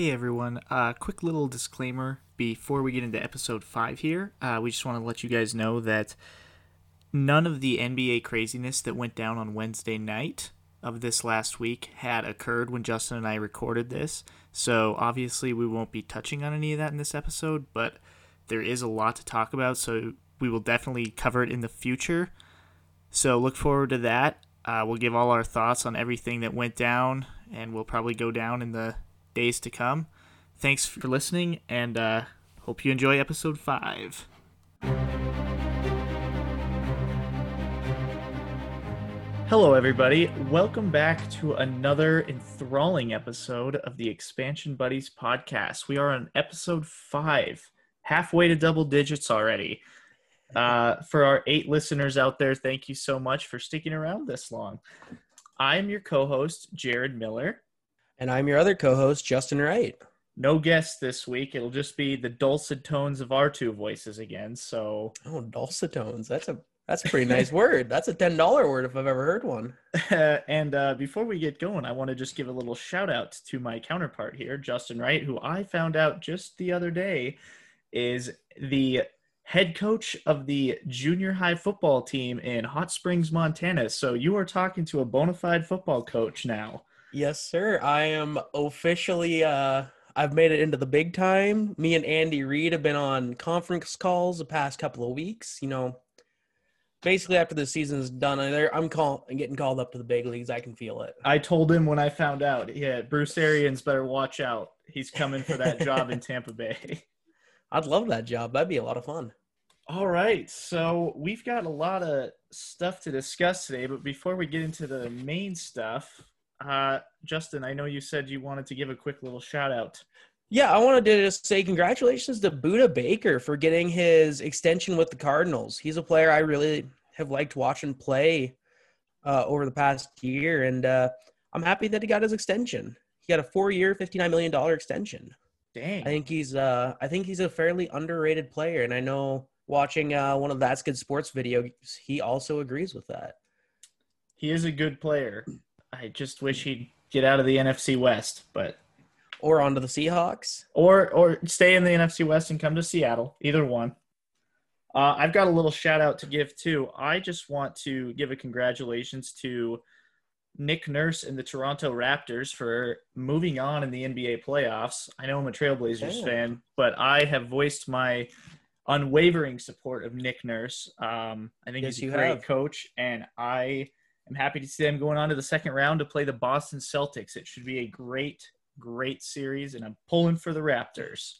Hey everyone, uh, quick little disclaimer before we get into episode 5 here. Uh, we just want to let you guys know that none of the NBA craziness that went down on Wednesday night of this last week had occurred when Justin and I recorded this. So obviously, we won't be touching on any of that in this episode, but there is a lot to talk about, so we will definitely cover it in the future. So look forward to that. Uh, we'll give all our thoughts on everything that went down, and we'll probably go down in the days to come. Thanks for listening, and uh, hope you enjoy episode 5. Hello, everybody. Welcome back to another enthralling episode of the Expansion Buddies podcast. We are on episode 5, halfway to double digits already. Uh, for our eight listeners out there, thank you so much for sticking around this long. I'm your co host, Jared Miller. And I'm your other co host, Justin Wright. No guest this week. It'll just be the dulcet tones of our two voices again. So, Oh, dulcet tones. That's a that's a pretty nice word. That's a ten dollar word if I've ever heard one. and uh, before we get going, I want to just give a little shout out to my counterpart here, Justin Wright, who I found out just the other day is the head coach of the junior high football team in Hot Springs, Montana. So you are talking to a bona fide football coach now. Yes, sir. I am officially uh I've made it into the big time. Me and Andy Reid have been on conference calls the past couple of weeks. You know, basically after the season's done, I'm call getting called up to the big leagues. I can feel it. I told him when I found out. Yeah, Bruce Arians better watch out. He's coming for that job in Tampa Bay. I'd love that job. That'd be a lot of fun. All right, so we've got a lot of stuff to discuss today, but before we get into the main stuff, uh, Justin, I know you said you wanted to give a quick little shout out. Yeah, I wanted to just say congratulations to Budda Baker for getting his extension with the Cardinals. He's a player I really have liked watching play uh, over the past year, and uh, I'm happy that he got his extension. He got a four-year, $59 million extension. Dang. I think he's uh, I think he's a fairly underrated player, and I know watching uh, one of that's good sports videos, he also agrees with that. He is a good player. I just wish he'd get out of the NFC West, but or onto the Seahawks, or or stay in the NFC West and come to Seattle. Either one. Uh, I've got a little shout out to give too. I just want to give a congratulations to Nick Nurse and the Toronto Raptors for moving on in the NBA playoffs. I know I'm a Trailblazers fan, but I have voiced my unwavering support of Nick Nurse. Um, I think yes, he's a great have. coach, and I am happy to see them going on to the second round to play the Boston Celtics. It should be a great, great series, and I'm pulling for the Raptors.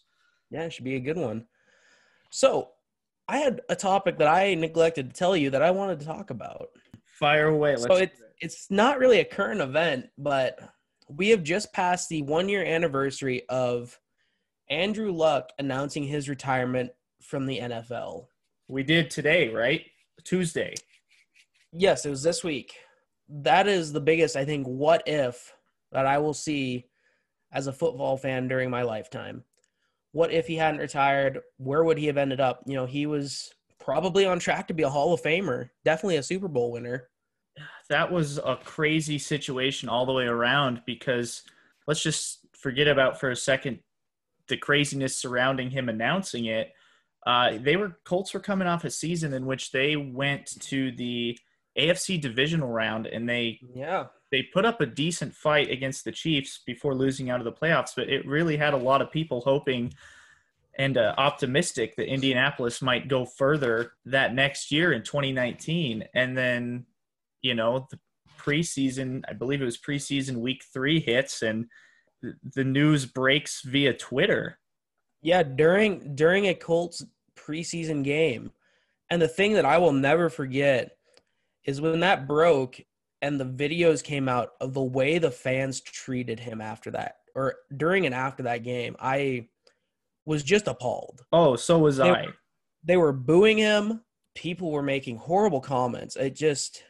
Yeah, it should be a good one. So, I had a topic that I neglected to tell you that I wanted to talk about. Fire away. Let's so it's it's not really a current event, but we have just passed the one year anniversary of Andrew Luck announcing his retirement from the NFL. We did today, right? Tuesday. Yes, it was this week. That is the biggest, I think, what if that I will see as a football fan during my lifetime. What if he hadn't retired? Where would he have ended up? You know, he was probably on track to be a Hall of Famer, definitely a Super Bowl winner. That was a crazy situation all the way around because let's just forget about for a second the craziness surrounding him announcing it. Uh, they were Colts were coming off a season in which they went to the AFC divisional round and they yeah they put up a decent fight against the Chiefs before losing out of the playoffs, but it really had a lot of people hoping and uh, optimistic that Indianapolis might go further that next year in 2019. And then, you know, the preseason, I believe it was preseason week three hits and the news breaks via Twitter. Yeah, during during a Colts preseason game. And the thing that I will never forget is when that broke and the videos came out of the way the fans treated him after that or during and after that game. I was just appalled. Oh, so was they, I. They were booing him. People were making horrible comments. It just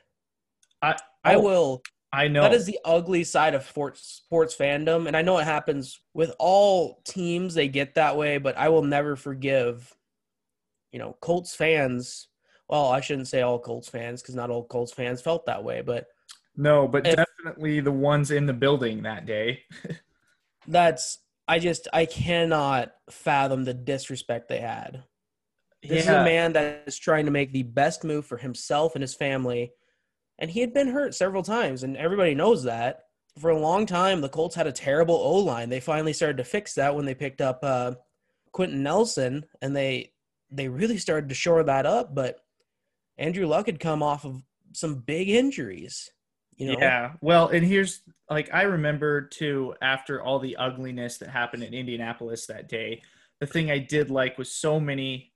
I I oh, will I know that is the ugly side of sports sports fandom and I know it happens with all teams they get that way, but I will never forgive you know, Colts fans. Well, I shouldn't say all Colts fans because not all Colts fans felt that way, but no, but if- definitely the ones in the building that day. that's I just I cannot fathom the disrespect they had. This Yeah. is a man that is trying to make the best move for himself and his family. And he had been hurt several times, and everybody knows that. For a long time, the Colts had a terrible O line. They finally started to fix that when they picked up uh, Quenton Nelson, and they they really started to shore that up. But Andrew Luck had come off of some big injuries. You know, Yeah. Well, and here's like I remember too after all the ugliness that happened in Indianapolis that day. The thing I did like was so many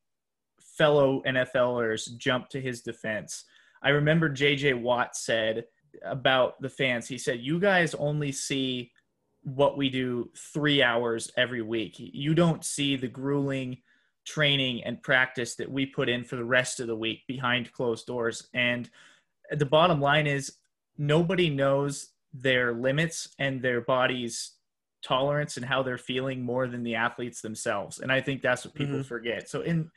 fellow NFLers jumped to his defense. I remember JJ Watt said about the fans. He said, "You guys only see what we do 3 hours every week. You don't see the grueling training and practice that we put in for the rest of the week behind closed doors." And the bottom line is nobody knows their limits and their body's tolerance and how they're feeling more than the athletes themselves. And I think that's what people Mhm. forget. So in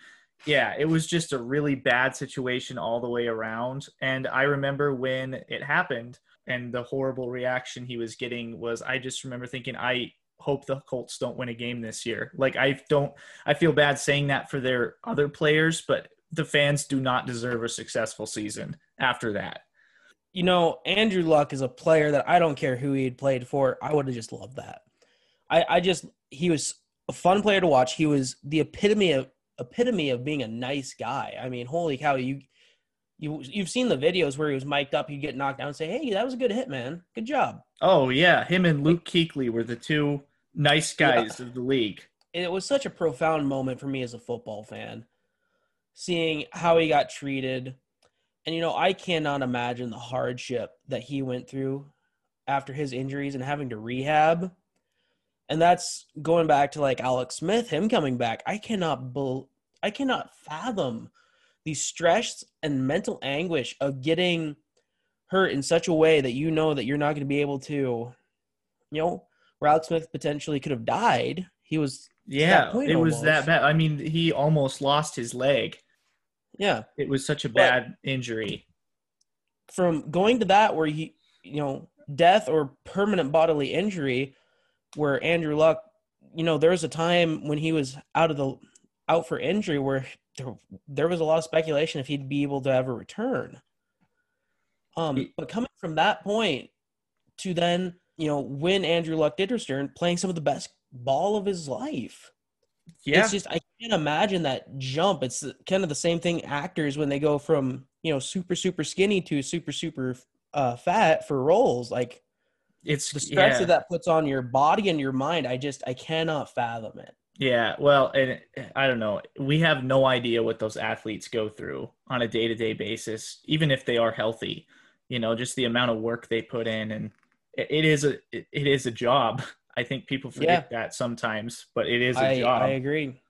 yeah, it was just a really bad situation all the way around. And I remember when it happened and the horrible reaction he was getting was I just remember thinking I hope the Colts don't win a game this year. Like I don't I feel bad saying that for their other players, but the fans do not deserve a successful season after that. you know, Andrew Luck is a player that I don't care who he had played for. I would have just loved that. I, I just he was a fun player to watch. He was the epitome of epitome of being a nice guy. I mean, holy cow, you you you've seen the videos where he was mic'd up, he'd get knocked down and say, Hey, that was a good hit, man. Good job. Oh yeah, him and Luke Kuechly were the two nice guys of the league. And it was such a profound moment for me as a football fan, seeing how he got treated. And you know, I cannot imagine the hardship that he went through after his injuries and having to rehab. And that's going back to like Alex Smith, him coming back. I cannot bel I cannot fathom the stress and mental anguish of getting hurt in such a way that you know that you're not going to be able to, you know, Alex Smith potentially could have died. He was Yeah, it was that bad. I mean, he almost lost his leg. Yeah. It was such a But- bad injury. From going to that where he, you know, death or permanent bodily injury, where Andrew Luck, you know, there was a time when he was out of the out for injury where there, there was a lot of speculation if he'd be able to ever return. Um, but coming from that point to then, you know, when Andrew Luck did return, playing some of the best ball of his life. Yeah, It's just I can't imagine that jump. It's kind of the same thing actors when they go from you know super super skinny to super super uh, fat for roles. Like it's the stress yeah. that that puts on your body and your mind. I just I cannot fathom it. Yeah, well, and I don't know. We have no idea what those athletes go through on a day-to-day basis, even if they are healthy. You know, just the amount of work they put in, and it, is a it, is a job. I think people forget that sometimes, but it is a I, job. I agree.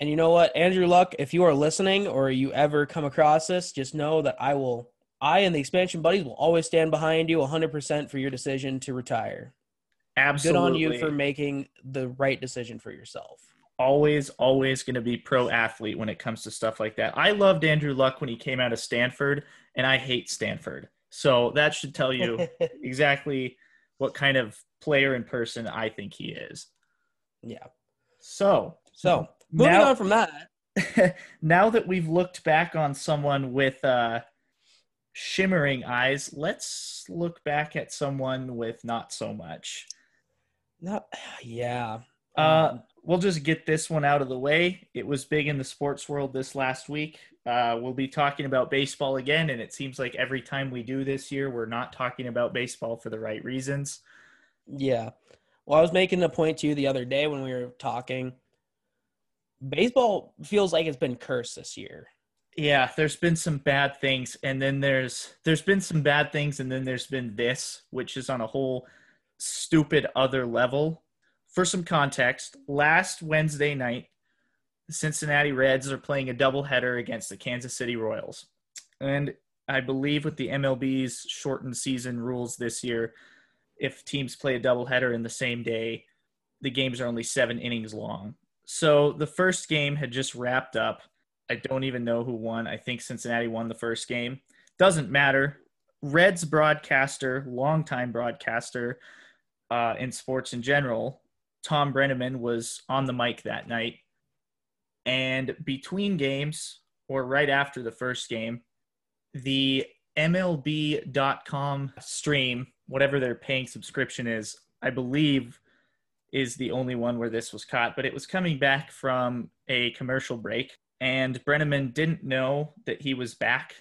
And you know what, Andrew Luck, if you are listening or you ever come across this, just know that I will. I and the expansion buddies will always stand behind you 100% for your decision to retire. Absolutely, Good on you for making the right decision for yourself. always, always going to be pro athlete when it comes to stuff like that. I loved Andrew Luck when he came out of Stanford, and I hate Stanford. So that should tell you exactly what kind of player and person I think he is. yeah. So So moving Now- on from that, now that we've looked back on someone with uh, shimmering eyes, let's look back at someone with not so much. Not yeah. Uh, Um, we'll just get this one out of the way. It was big in the sports world this last week. Uh, we'll be talking about baseball again, and it seems like every time we do this year, we're not talking about baseball for the right reasons. yeah. Well, I was making a point to you the other day when we were talking. Baseball feels like it's been cursed this year. Yeah, there's been some bad things, and then there's there's been some bad things, and then there's been this, which is on a whole stupid other level. For some context, last Wednesday night, the Cincinnati Reds are playing a doubleheader against the Kansas City Royals, and I believe with the MLB's shortened season rules this year, if teams play a doubleheader in the same day, the games are only seven innings long. So the first game had just wrapped up. I don't even know who won. I think Cincinnati won the first game. Doesn't matter. Reds broadcaster, longtime broadcaster uh, in sports in general, Thom Brennaman was on the mic that night. And between games, or right after the first game, the MLB.com stream, whatever their paying subscription is, I believe is the only one where this was caught, but it was coming back from a commercial break. And Brennaman didn't know that he was back.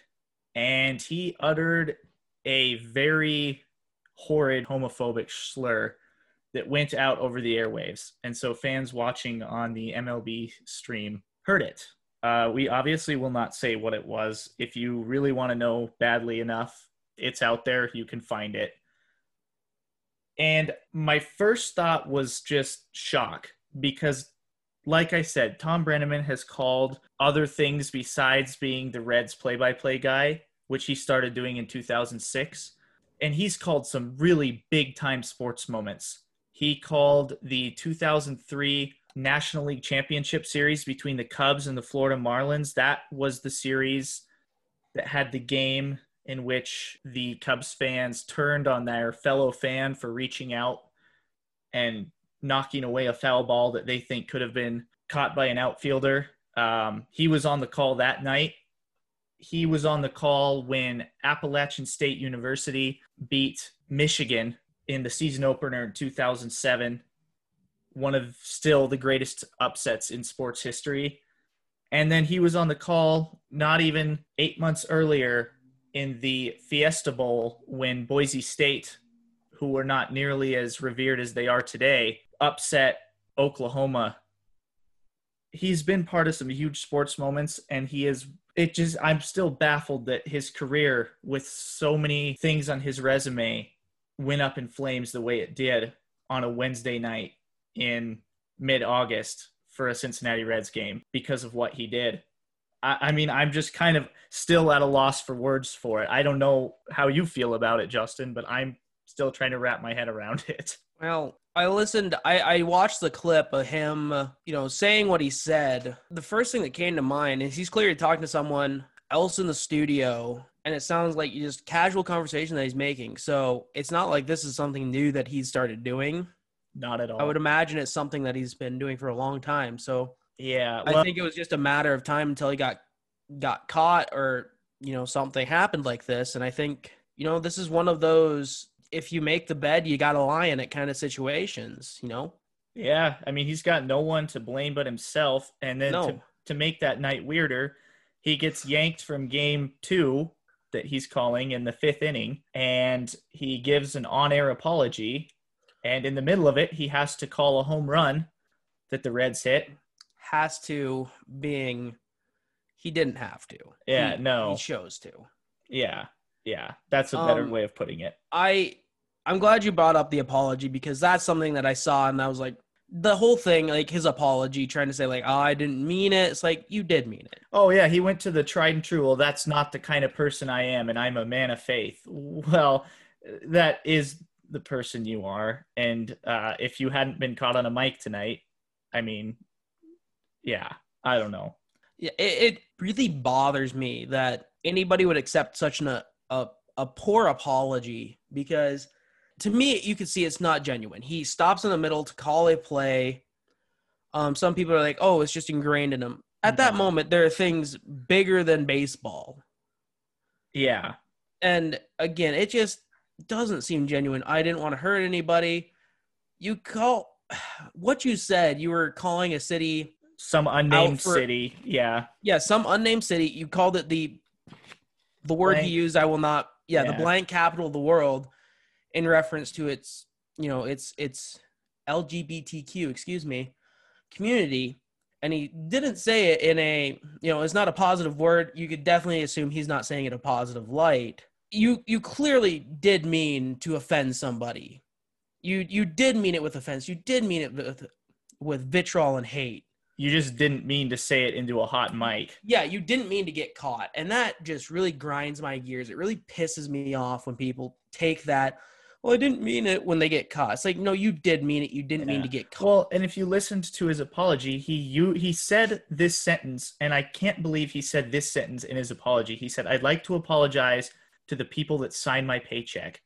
And he uttered a very horrid homophobic slur that went out over the airwaves. And so fans watching on the MLB stream heard it. Uh, we obviously will not say what it was. If you really want to know badly enough, it's out there. You can find it. And my first thought was just shock because, like I said, Thom Brennaman has called other things besides being the Reds play by play guy, which he started doing in 2006. And he's called some really big time sports moments. He called the 2003 National League Championship Series between the Cubs and the Florida Marlins. That was the series that had the game in which the Cubs fans turned on their fellow fan for reaching out and knocking away a foul ball that they think could have been caught by an outfielder. Um, he was on the call that night. He was on the call when Appalachian State University beat Michigan in the season opener in 2007 one of still the greatest upsets in sports history. And then he was on the call not even eight months earlier in the Fiesta Bowl when Boise State, who were not nearly as revered as they are today, upset Oklahoma. He's been part of some huge sports moments, and he is. It just, I'm still baffled that his career, with so many things on his resume, went up in flames the way it did on a Wednesday night in mid August for a Cincinnati Reds game because of what he did. I, I, mean, I'm just kind of still at a loss for words for it. I don't know how you feel about it, Justin, but I'm still trying to wrap my head around it. Well, I listened, I, I watched the clip of him, you know, saying what he said. The first thing that came to mind is he's clearly talking to someone else in the studio and it sounds like just casual conversation that he's making. So it's not like this is something new that he's started doing. Not at all. I would imagine it's something that he's been doing for a long time. So yeah, well, I think it was just a matter of time until he got got caught or you know something happened like this. And I think you know this is one of those if you make the bed, you got to lie in it kind of situations. You know. Yeah, I mean he's got no one to blame but himself, and then no. to to make that night weirder, he gets yanked from game two that he's calling in the fifth inning, and he gives an on-air apology and in the middle of it, he has to call a home run that the Reds hit. Has to being he didn't have to. Yeah, he, no. He chose to. Yeah. Yeah. That's a better um, way of putting it. I I'm glad you brought up the apology because that's something that I saw and I was like the whole thing, like his apology, trying to say like, "Oh, I didn't mean it." It's like you did mean it. Oh yeah, he went to the tried and true. Well, that's not the kind of person I am, and I'm a man of faith. Well, that is the person you are. And uh, if you hadn't been caught on a mic tonight, I mean, yeah, I don't know. Yeah, it, it really bothers me that anybody would accept such an, a, a, poor apology because to me, you can see it's not genuine. He stops in the middle to call a play. Um, some people are like, oh, it's just ingrained in him. At that moment, there are things bigger than baseball. Yeah. And again, it just doesn't seem genuine. I didn't want to hurt anybody. You call what you said, you were calling a city some unnamed for, city. Yeah. Yeah, some unnamed city. You called it the the word blank. he used, I will not yeah, yeah, the blank capital of the world in reference to its, you know, its its LGBTQ, excuse me, community. And he didn't say it in a, you know, it's not a positive word. You could definitely assume he's not saying it a positive light you you clearly did mean to offend somebody. You you did mean it with offense. You did mean it with with vitriol and hate. You just didn't mean to say it into a hot mic. Yeah, you didn't mean to get caught. And that just really grinds my gears. It really pisses me off when people take that well, I didn't mean it when they get caught. It's like, no, you did mean it. You didn't yeah. mean to get caught. Well, and if you listened to his apology, he you he said this sentence, and I can't believe he said this sentence in his apology. He said, "I'd like to apologize to the people that signed my paycheck.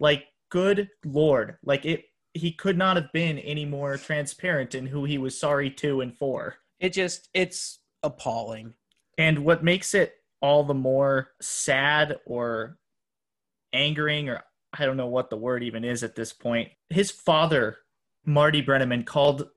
Like, good lord, like it he could not have been any more transparent in who he was sorry to and for. It just it's appalling. And what makes it all the more sad or angering or I don't know what the word even is at this point. His father, Marty Brennaman, called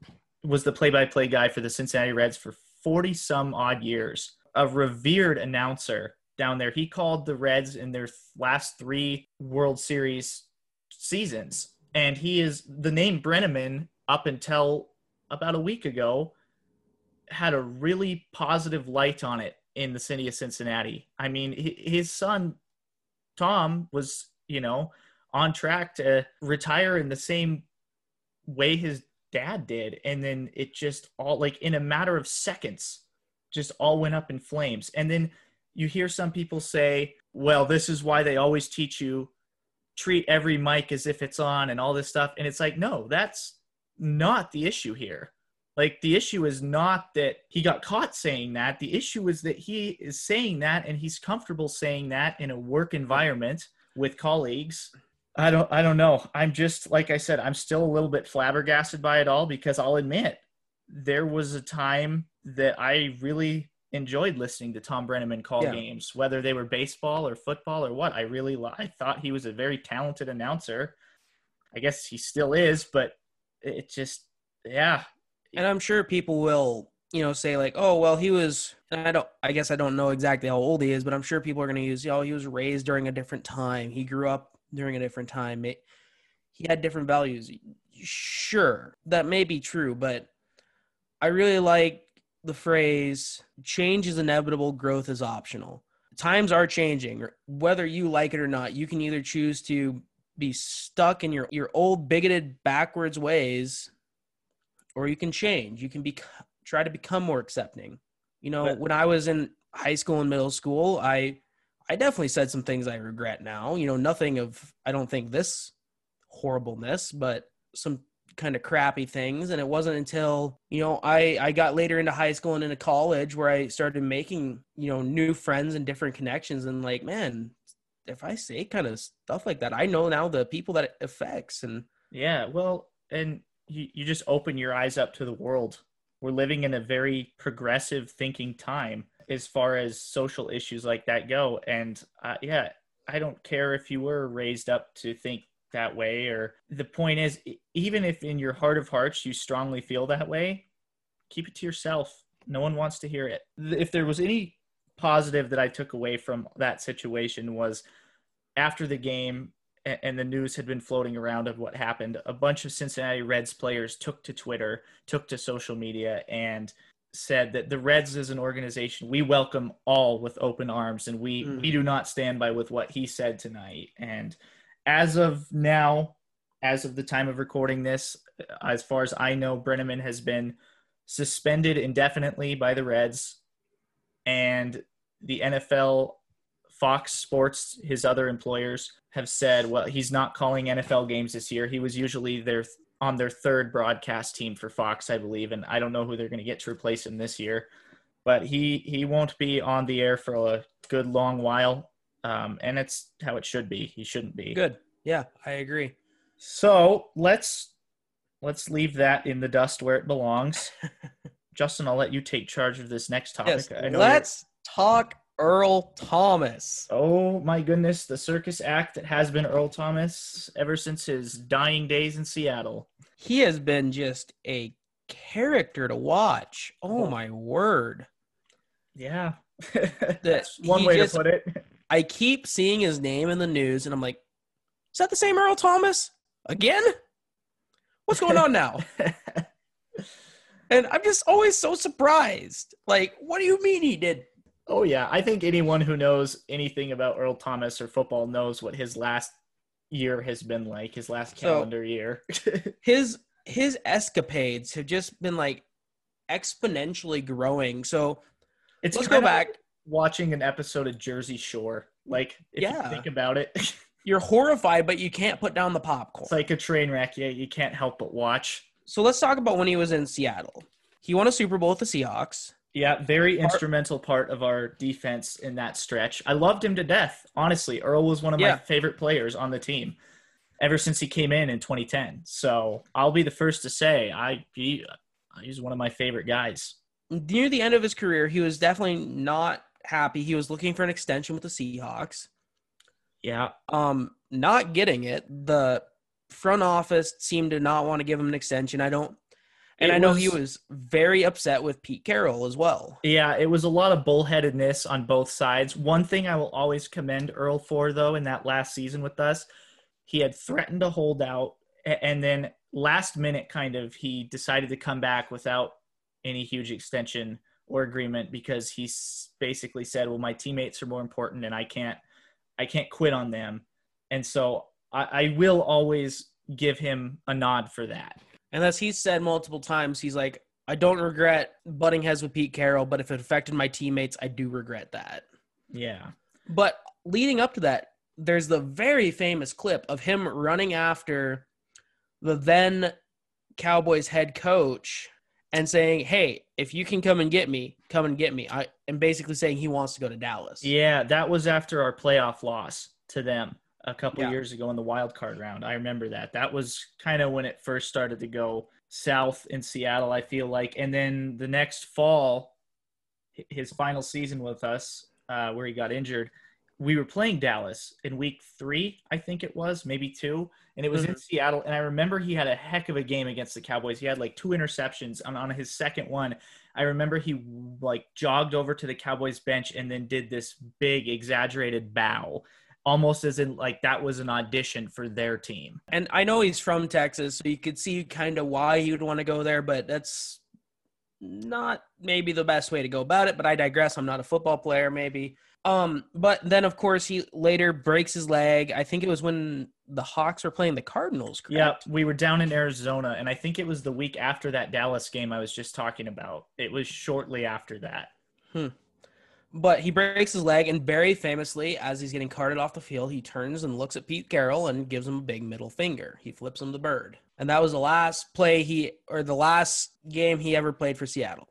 was the play-by-play guy for the Cincinnati Reds for 40 some odd years. A revered announcer down there. He called the Reds in their last 3 World Series seasons. And he is the name Brennaman up until about a week ago had a really positive light on it in the city of Cincinnati. I mean, his son Thom was, you know, on track to retire in the same way his dad did and then it just all like in a matter of seconds just all went up in flames. And then you hear some people say, "Well, this is why they always teach you treat every mic as if it's on and all this stuff." And it's like, "No, that's not the issue here." Like the issue is not that he got caught saying that. The issue is that he is saying that and he's comfortable saying that in a work environment with colleagues. I don't I don't know. I'm just like I said, I'm still a little bit flabbergasted by it all because I'll admit there was a time that I really enjoyed listening to Thom Brennaman call yeah. games, whether they were baseball or football or what. I really I thought he was a very talented announcer. I guess he still is, but it just yeah, and I'm sure people will, you know, say like, "Oh, well, he was." I don't. I guess I don't know exactly how old he is, but I'm sure people are going to use, "Oh, he was raised during a different time. He grew up during a different time. It, he had different values." Sure, that may be true, but I really like the phrase "change is inevitable, growth is optional." Times are changing, whether you like it or not. You can either choose to be stuck in your your old bigoted backwards ways or you can change. You can be try to become more accepting. You know, but, when I was in high school and middle school, I I definitely said some things I regret now. You know, nothing of I don't think this horribleness, but some kind of crappy things and it wasn't until you know i i got later into high school and into college where i started making you know new friends and different connections and like man if i say kind of stuff like that i know now the people that it affects and yeah well and you, you just open your eyes up to the world. We're living in a very progressive thinking time as far as social issues like that go. And uh, yeah, I don't care if you were raised up to think that way or the point is even if in your heart of hearts you strongly feel that way keep it to yourself no one wants to hear it if there was any positive that i took away from that situation was after the game and the news had been floating around of what happened, a bunch of Cincinnati Reds players took to Twitter, took to social media, and said that the Reds as an organization, we welcome all with open arms, and we mm. we do not stand by with what he said tonight. And as of now, as of the time of recording this, uh, as far as I know, Brennaman has been suspended indefinitely by the Reds, and the NFL Fox Sports, his other employers, have said, well, he's not calling NFL games this year. He was usually their on their third broadcast team for Fox, I believe, and I don't know who they're going to get to replace him this year. But he he won't be on the air for a good long while, um, and it's how it should be. He shouldn't be. Good. Yeah, I agree. So let's let's leave that in the dust where it belongs. Justin, I'll let you take charge of this next topic. Yes, let's talk Earl Thomas. Oh my goodness, the circus act that has been Earl Thomas ever since his dying days in Seattle. He has been just a character to watch. Oh, my word. Yeah. That's one way just, to put it. I keep seeing his name in the news and I'm like, is that the same Earl Thomas? Again? What's going on now? and I'm just always so surprised. Like, what do you mean he did Oh yeah, I think anyone who knows anything about Earl Thomas or football knows what his last year has been like, his last calendar so, year. his his escapades have just been like exponentially growing. So it's let's go back watching an episode of Jersey Shore. Like if yeah. you think about it. You're horrified, but you can't put down the popcorn. It's like a train wreck. Yeah, you can't help but watch. So let's talk about when he was in Seattle. He won a Super Bowl with the Seahawks. Yeah, very instrumental part of our defense in that stretch. I loved him to death. Honestly, Earl was one of yeah. my favorite players on the team. ever since he came in in 2010. So I'll be the first to say I he, he's one of my favorite guys. Near the end of his career, he was definitely not happy. He was looking for an extension with the Seahawks. Yeah. Um, not getting it. The front office seemed to not want to give him an extension. I don't and It I know was- he was very upset with Pete Carroll as well. Yeah, it was a lot of bullheadedness on both sides. One thing I will always commend Earl for, though, in that last season with us, he had threatened to hold out, and then last minute, kind of, he decided to come back without any huge extension or agreement because he basically said, "Well, my teammates are more important, and I can't, I can't quit on them." And so I, I will always give him a nod for that. And as he's said multiple times, he's like, I don't regret butting heads with Pete Carroll, but if it affected my teammates, I do regret that. Yeah. But leading up to that, there's the very famous clip of him running after the then Cowboys head coach and saying, "Hey, if you can come and get me, come and get me." I and basically saying he wants to go to Dallas. Yeah, that was after our playoff loss to them a couple Yeah. years ago in the wild card round. I remember that. That was kind of when it first started to go south in Seattle, I feel like. And then the next fall, his final season with us, uh, where he got injured, we were playing Dallas in week three, I think it was, maybe two. And it was in Mhm. Seattle. And I remember he had a heck of a game against the Cowboys. He had like two interceptions. And on his second one, I remember he like jogged over to the Cowboys bench and then did this big exaggerated bow, almost as in like that was an audition for their team. And I know he's from Texas, so you could see kind of why he would want to go there, but that's not maybe the best way to go about it. But I digress. I'm not a football player, maybe. Um, but then of course he later breaks his leg. I think it was when the Hawks were playing the Cardinals. Yeah, we were down in Arizona, and I think it was the week after that Dallas game I was just talking about. It was shortly after that. Hmm. But he breaks his leg, and very famously, as he's getting carted off the field, he turns and looks at Pete Carroll and gives him a big middle finger. He flips him the bird, and that was the last play he or the last game he ever played for Seattle.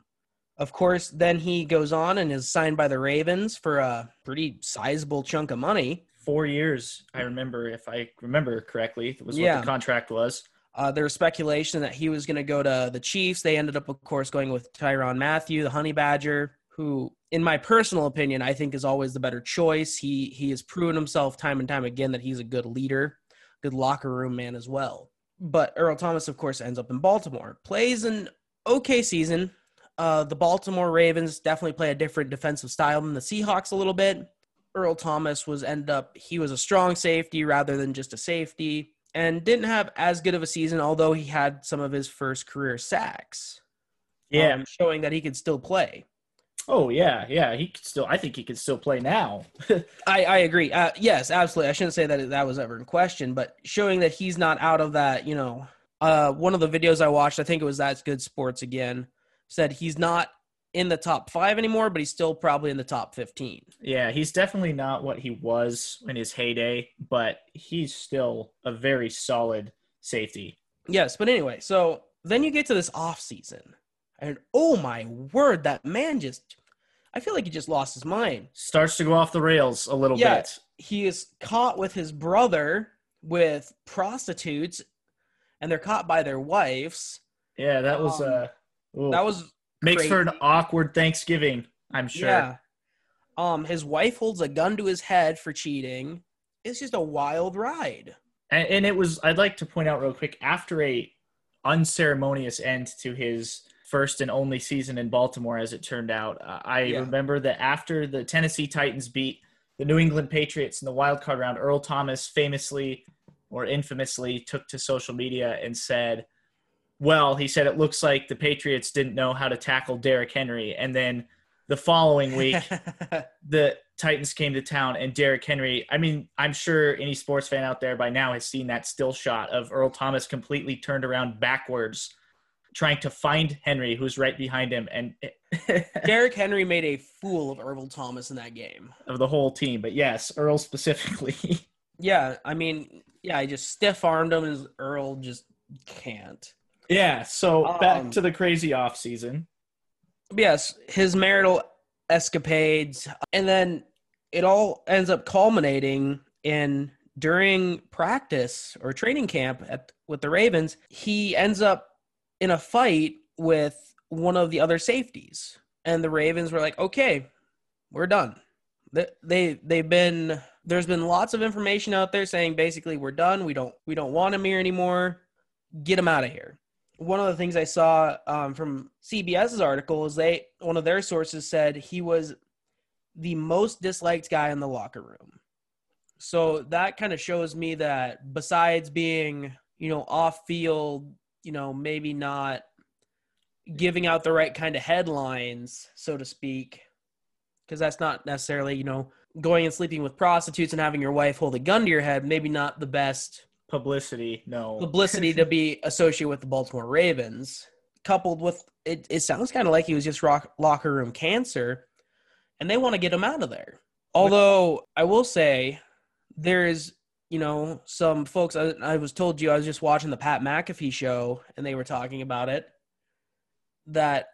Of course, then he goes on and is signed by the Ravens for a pretty sizable chunk of money. Four years, I remember, if I remember correctly, was what Yeah. the contract was. Uh, there was speculation that he was going to go to the Chiefs. They ended up, of course, going with Tyrann Mathieu, the Honey Badger, who, in my personal opinion, I think is always the better choice. He he has proven himself time and time again that he's a good leader, good locker room man as well. But Earl Thomas, of course, ends up in Baltimore, plays an okay season. Uh, the Baltimore Ravens definitely play a different defensive style than the Seahawks a little bit. Earl Thomas was end up he was a strong safety rather than just a safety and didn't have as good of a season although he had some of his first career sacks Yeah. um, showing that he could still play oh yeah, yeah. He could still. I think he could still play now. I, I agree uh, yes absolutely i shouldn't say that that was ever in question but showing that he's not out of that you know uh, one of the videos i watched i think it was that's good sports again said he's not in the top five anymore but he's still probably in the top 15 Yeah, he's definitely not what he was in his heyday, but he's still a very solid safety. Yes, but anyway, so then you get to this off season, and oh my word, that man just I feel like he just lost his mind. Starts to go off the rails a little Yeah. bit. He is caught with his brother with prostitutes, and they're caught by their wives. Yeah, that was Um, uh ooh. That was makes for an awkward Thanksgiving, I'm sure. yeah. Um, his wife holds a gun to his head for cheating. It's just a wild ride. And, and it was I'd like to point out real quick after a unceremonious end to his first and only season in Baltimore as it turned out. Uh, I Yeah. remember that after the Tennessee Titans beat the New England Patriots in the wild card round, Earl Thomas famously or infamously took to social media and said, well, he said it looks like the Patriots didn't know how to tackle Derrick Henry. And then the following week, the Titans came to town and Derrick Henry. I mean, I'm sure any sports fan out there by now has seen that still shot of Earl Thomas completely turned around backwards, trying to find Henry, who's right behind him, and Derrick Henry made a fool of Earl Thomas in that game. of the whole team. But yes, Earl specifically. Yeah, I mean, yeah, I just stiff armed him, and Earl just can't. Yeah. So Um, back to the crazy off season. Yes, his marital escapades, and then it all ends up culminating in during practice or training camp at with the Ravens, he ends up in a fight with one of the other safeties. And the Ravens were like, "Okay, we're done." They, they they've been there's been lots of information out there saying basically we're done. We don't we don't want him here anymore. Get him out of here. One of the things I saw um, from CBS's article is they one of their sources said he was the most disliked guy in the locker room. So that kind of shows me that besides being you know off field, you know maybe not giving out the right kind of headlines, so to speak, because that's not necessarily you know going and sleeping with prostitutes and having your wife hold a gun to your head maybe not the best publicity no. Publicity to be associated with the baltimore ravens coupled with it, it sounds kind of like he was just rock, locker room cancer and they want to get him out of there. Although i will say there's you know some folks I, I was told you i was just watching the pat mcafee show and they were talking about it that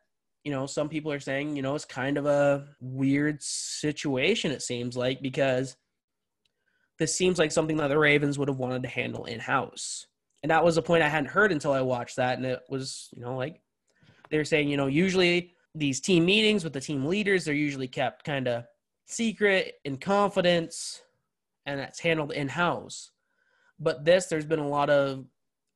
you know, some people are saying, you know, it's kind of a weird situation, it seems like, because this seems like something that the Ravens would have wanted to handle in house. And that was a point I hadn't heard until I watched that. And it was, you know, like they're saying, you know, usually these team meetings with the team leaders, they're usually kept kind of secret in confidence and that's handled in house. But this, there's been a lot of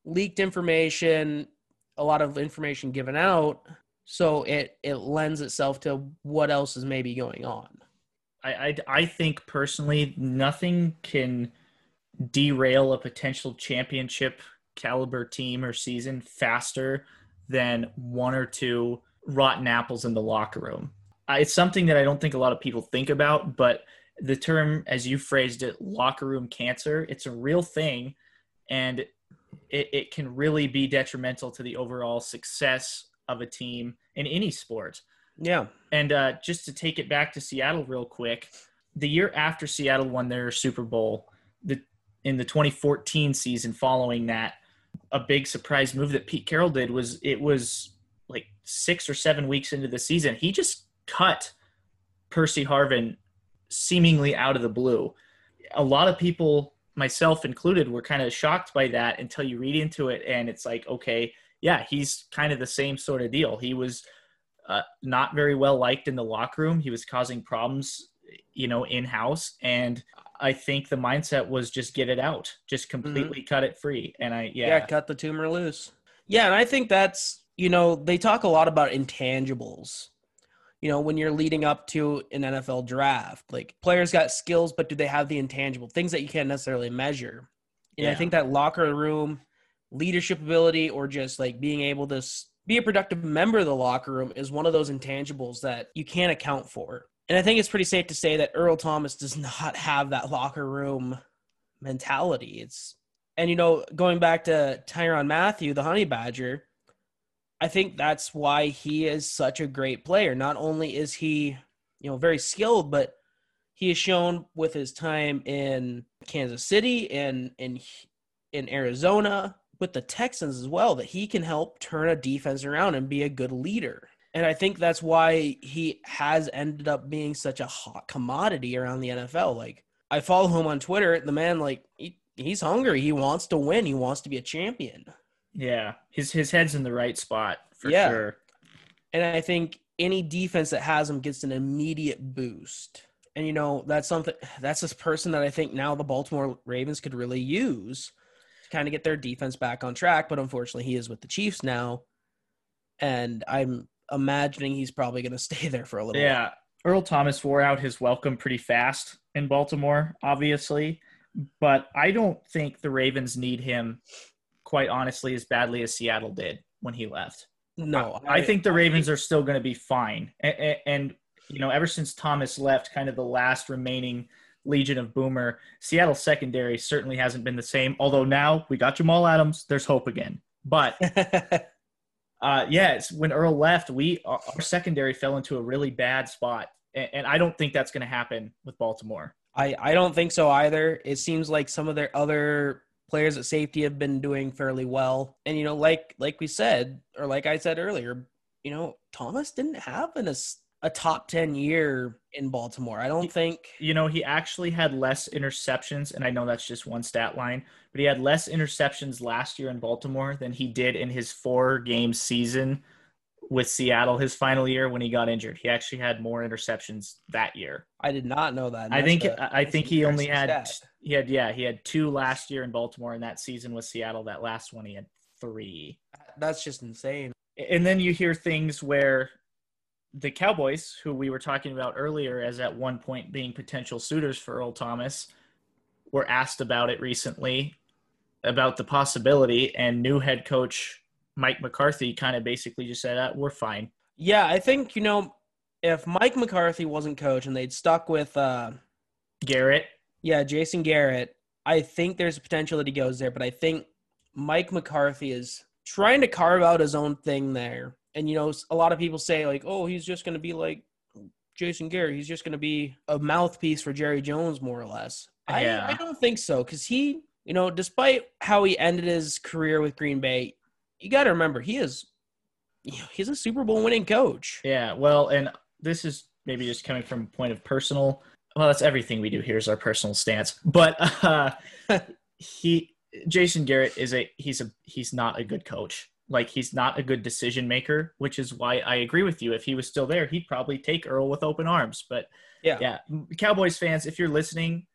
leaked information, a lot of information given out so it it lends itself to what else is maybe going on. I, I, I think personally, nothing can derail a potential championship caliber team or season faster than one or two rotten apples in the locker room. Uh, it's something that I don't think a lot of people think about, but the term, as you phrased it, locker room cancer, it's a real thing. And it, it can really be detrimental to the overall success of a team in any sport. Yeah. And uh, just to take it back to Seattle real quick, the year after Seattle won their Super Bowl, the in the 2014 season following that, a big surprise move that Pete Carroll did was it was like six or seven weeks into the season, he just cut Percy Harvin seemingly out of the blue. A lot of people, myself included, were kind of shocked by that until you read into it and it's like, okay, yeah, he's kind of the same sort of deal. He was uh, not very well liked in the locker room. He was causing problems, you know, in house. And I think the mindset was just get it out, just mm-hmm. completely mm-hmm. cut it free. And I, yeah. Yeah, cut the tumor loose. Yeah. And I think that's, you know, they talk a lot about intangibles. You know, when you're leading up to an NFL draft, like players got skills, but do they have the intangible things that you can't necessarily measure? And yeah. I think that locker room leadership ability or just like being able to be a productive member of the locker room is one of those intangibles that you can't account for. And I think it's pretty safe to say that Earl Thomas does not have that locker room mentality. It's and you know, going back to Tyrann Mathieu, the honey badger, I think that's why he is such a great player. Not only is he, you know, very skilled, but he has shown with his time in Kansas City and in in Arizona with the Texans as well that he can help turn a defense around and be a good leader. And I think that's why he has ended up being such a hot commodity around the NFL. Like I follow him on Twitter. The man, like he, he's hungry. He wants to win. He wants to be a champion. Yeah, his his head's in the right spot for yeah. sure. And I think any defense that has him gets an immediate boost. And you know that's something that's this person that I think now the Baltimore Ravens could really use kind of get their defense back on track. But unfortunately, he is with the Chiefs now, and I'm imagining he's probably going to stay there for a little. Yeah, while. Earl Thomas wore out his welcome pretty fast in Baltimore, obviously, but I don't think the Ravens need him, quite honestly, as badly as Seattle did when he left. No, I, I think the Ravens are still going to be fine, and, and you know, ever since Thomas left, kind of the last remaining Legion of Boomer. Seattle secondary certainly hasn't been the same. Although now we got Jamal Adams, there's hope again. But uh, yeah, when Earl left, we our, our, secondary fell into a really bad spot, and, and I don't think that's going to happen with Baltimore. I I don't think so either. It seems like some of their other players at safety have been doing fairly well, and you know, like like we said, or like I said earlier, you know, Thomas didn't have an a top 10 year in Baltimore. I don't think You know, he actually had less interceptions, and I know that's just one stat line, but he had less interceptions last year in Baltimore than he did in his four game season with Seattle his final year when he got injured. He actually had more interceptions that year. I did not know that. I think a- I think he only had stat. he had yeah, he had two last year in Baltimore and that season with Seattle. That last one he had three. That's just insane. And then you hear things where the Cowboys, who we were talking about earlier as at one point being potential suitors for Earl Thomas, were asked about it recently about the possibility, and new head coach Mike McCarthy kind of basically just said, uh, "We're fine." Yeah, I think, you know, if Mike McCarthy wasn't coach and they'd stuck with uh Garrett, yeah, Jason Garrett, I think there's a potential that he goes there, but I think Mike McCarthy is trying to carve out his own thing there. And you know, a lot of people say like, "Oh, he's just going to be like Jason Garrett. He's just going to be a mouthpiece for Jerry Jones more or less." Yeah. I, I don't think so cuz he, you know, despite how he ended his career with Green Bay, you got to remember he is you know, he's a Super Bowl winning coach. Yeah, well, and this is maybe just coming from a point of personal. Well, that's everything we do here is our personal stance. But uh, he, Jason Garrett, is a he's a he's not a good coach. Like he's not a good decision maker, which is why I agree with you. If he was still there, he'd probably take Earl with open arms. But Yeah. yeah, Cowboys fans, if you're listening,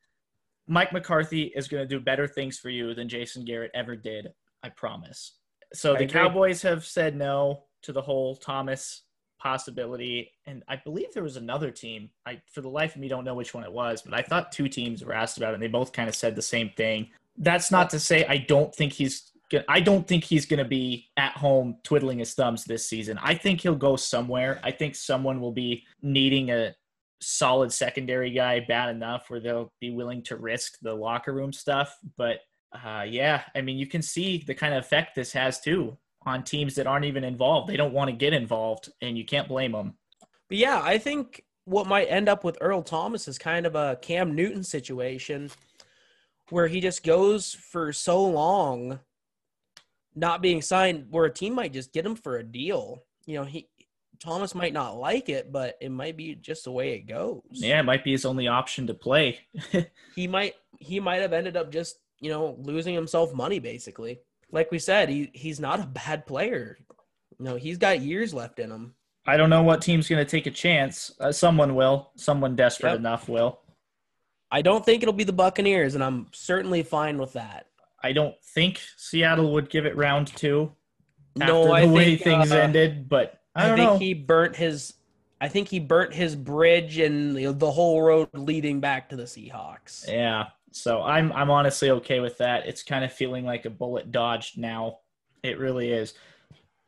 Mike McCarthy is going to do better things for you than Jason Garrett ever did. I promise. So I the agree. Cowboys have said no to the whole Thomas possibility, and I believe there was another team. I, for the life of me, don't know which one it was, but I thought two teams were asked about it, and they both kind of said the same thing. That's not to say I don't think he's. I don't think he's going to be at home twiddling his thumbs this season. I think he'll go somewhere. I think someone will be needing a solid secondary guy bad enough where they'll be willing to risk the locker room stuff. But uh, yeah, I mean, you can see the kind of effect this has too on teams that aren't even involved. They don't want to get involved, and you can't blame them. But yeah, I think what might end up with Earl Thomas is kind of a Cam Newton situation where he just goes for so long not being signed where a team might just get him for a deal. You know, he Thomas might not like it, but it might be just the way it goes. Yeah, it might be his only option to play. He might he might have ended up just, you know, losing himself money basically. Like we said, he he's not a bad player. You know, he's got years left in him. I don't know what team's going to take a chance. Uh, someone will. Someone desperate Yep. enough will. I don't think it'll be the Buccaneers, and I'm certainly fine with that. I don't think Seattle would give it round two No, the I way things uh, ended, but I I, don't think know. he burnt his. I think he burnt his bridge and you know, the whole road leading back to the Seahawks. Yeah. So I'm I'm honestly okay with that. It's kind of feeling like a bullet dodged now. It really is.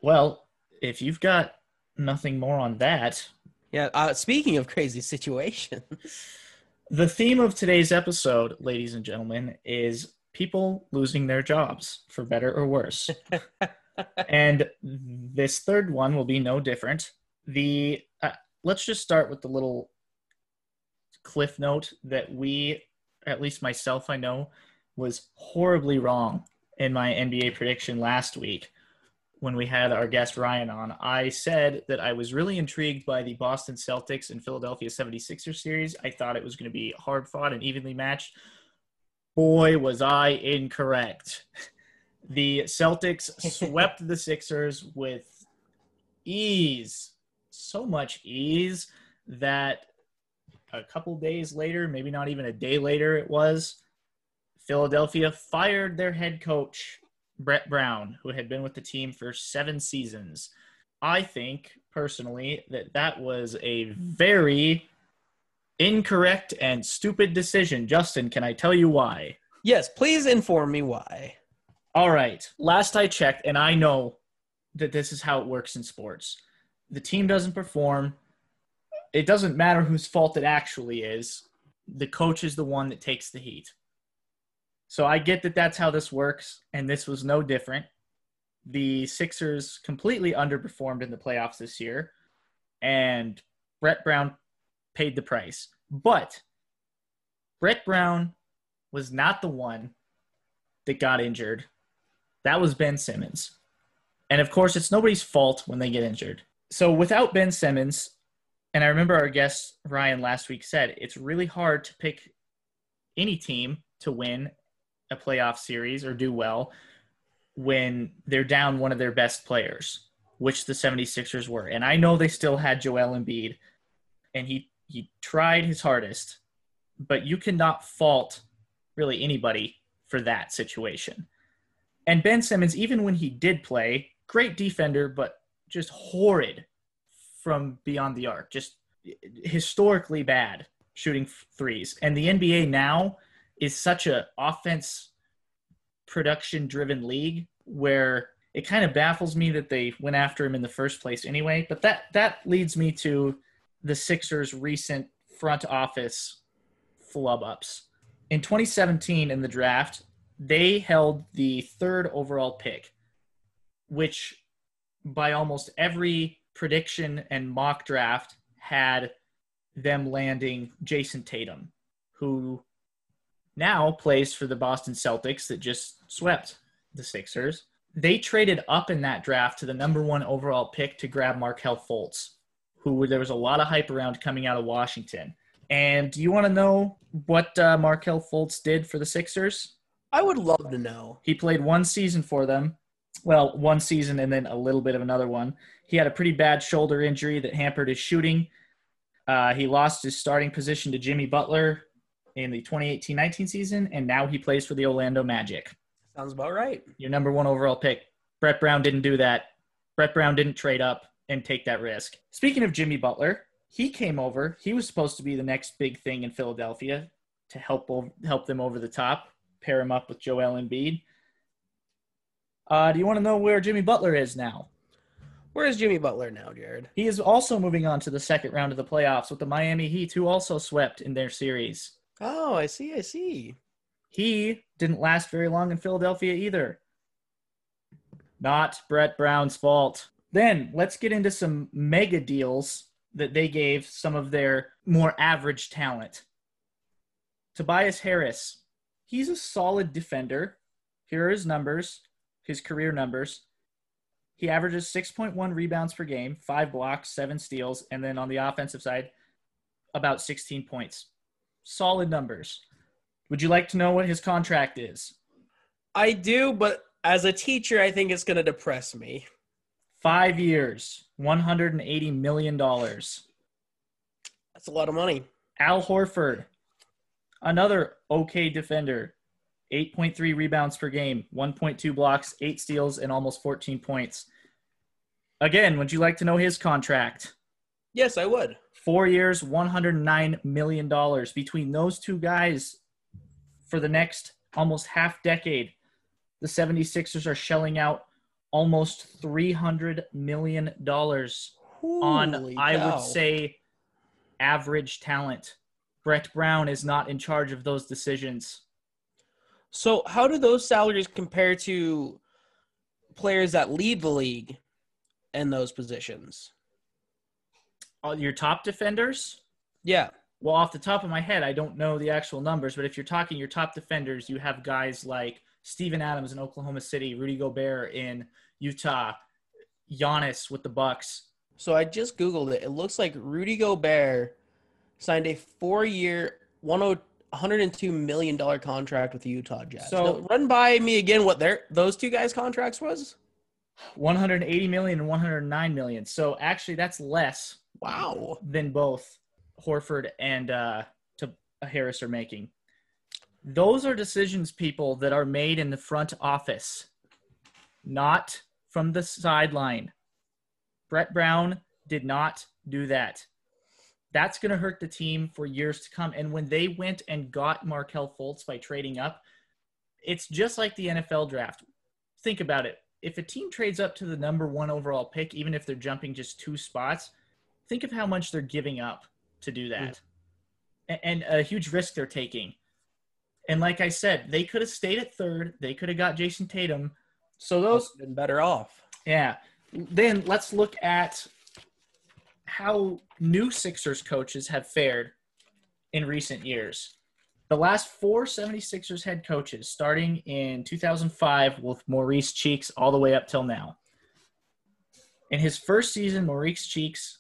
Well, if you've got nothing more on that, Yeah. Uh, speaking of crazy situations, the theme of today's episode, ladies and gentlemen, is people losing their jobs for better or worse. and this third one will be no different. The uh, let's just start with the little cliff note that we, at least myself, I know, was horribly wrong in my NBA prediction last week when we had our guest Ryan on. I said that I was really intrigued by the Boston Celtics and Philadelphia 76ers series. I thought it was going to be hard fought and evenly matched. Boy, was I incorrect. The Celtics swept the Sixers with ease, so much ease that a couple days later, maybe not even a day later, it was Philadelphia fired their head coach, Brett Brown, who had been with the team for seven seasons. I think personally that that was a very incorrect and stupid decision. Justin, can I tell you why? yes, please inform me why. All right. Last I checked, and I know that this is how it works in sports. The team doesn't perform. It doesn't matter whose fault it actually is. The coach is the one that takes the heat. So I get that that's how this works, and this was no different. The Sixers completely underperformed in the playoffs this year, and Brett Brown paid the price. But Brett Brown was not the one that got injured. That was Ben Simmons. And of course, it's nobody's fault when they get injured. So without Ben Simmons, And I remember our guest Ryan last week said it's really hard to pick any team to win a playoff series or do well when they're down one of their best players, which the 76ers were. And I know they still had Joel Embiid, and he, he tried his hardest, but you cannot fault really anybody for that situation. And Ben Simmons, even when he did play, great defender, but just horrid from beyond the arc, just historically bad shooting threes. And the NBA now is such a offense production driven league where it kind of baffles me that they went after him in the first place anyway. But that that leads me to the Sixers' recent front office flub ups. In 2017 in the draft, they held the third overall pick, which by almost every prediction and mock draft had them landing Jayson Tatum, who now plays for the Boston Celtics that just swept the Sixers. They traded up in that draft to the number one overall pick to grab Markelle Fultz, who there was a lot of hype around coming out of Washington. And do you want to know what uh, Markelle Fultz did for the Sixers? I would love to know. He played one season for them. Well, one season and then a little bit of another one. He had a pretty bad shoulder injury that hampered his shooting. Uh, he lost his starting position to Jimmy Butler in the 2018-19 season, and now he plays for the Orlando Magic. Sounds about right. Your number one overall pick. Brett Brown didn't do that. Brett Brown didn't trade up and take that risk. Speaking of Jimmy Butler, he came over. He was supposed to be the next big thing in Philadelphia to help help them over the top, pair him up with Joel Embiid. Uh, do you want to know where Jimmy Butler is now? Where is Jimmy Butler now, Jared? He is also moving on to the second round of the playoffs with the Miami Heat, who also swept in their series. Oh, I see. I see. He didn't last very long in Philadelphia either. Not Brett Brown's fault. Then let's get into some mega deals that they gave some of their more average talent. Tobias Harris, he's a solid defender. Here are his numbers, his career numbers. He averages 6.1 rebounds per game, five blocks, seven steals, and then on the offensive side, about 16 points. Solid numbers. Would you like to know what his contract is? I do, but as a teacher, I think it's going to depress me. Five years, $180 million. That's a lot of money. Al Horford, another okay defender, 8.3 rebounds per game, 1.2 blocks, 8 steals, and almost 14 points. Again, would you like to know his contract? Yes, I would. Four years, $109 million. Between those two guys for the next almost half decade, the 76ers are shelling out almost $300 million on, cow. I would say, average talent. Brett Brown is not in charge of those decisions. So, how do those salaries compare to players that lead the league in those positions? Your top defenders? Yeah. Well, off the top of my head, I don't know the actual numbers, but if you're talking your top defenders, you have guys like Steven Adams in Oklahoma City, Rudy Gobert in Utah, Giannis with the Bucks. So I just googled it. It looks like Rudy Gobert signed a four-year, 102 million dollar contract with the Utah Jazz. So now, run by me again what their those two guys' contracts was. 180 million and 109 million. So actually, that's less. Wow. Than both Horford and uh, to Harris are making. Those are decisions, people, that are made in the front office, not from the sideline. Brett Brown did not do that. That's going to hurt the team for years to come. And when they went and got Markelle Fultz by trading up, it's just like the NFL draft. Think about it. If a team trades up to the number one overall pick, even if they're jumping just two spots, think of how much they're giving up to do that mm. yeah. and a huge risk they're taking. And like I said, they could have stayed at third. They could have got Jayson Tatum. So those have been better off. Yeah. Then let's look at how new Sixers coaches have fared in recent years. The last four 76ers head coaches, starting in 2005 with Maurice Cheeks all the way up till now. In his first season, Maurice Cheeks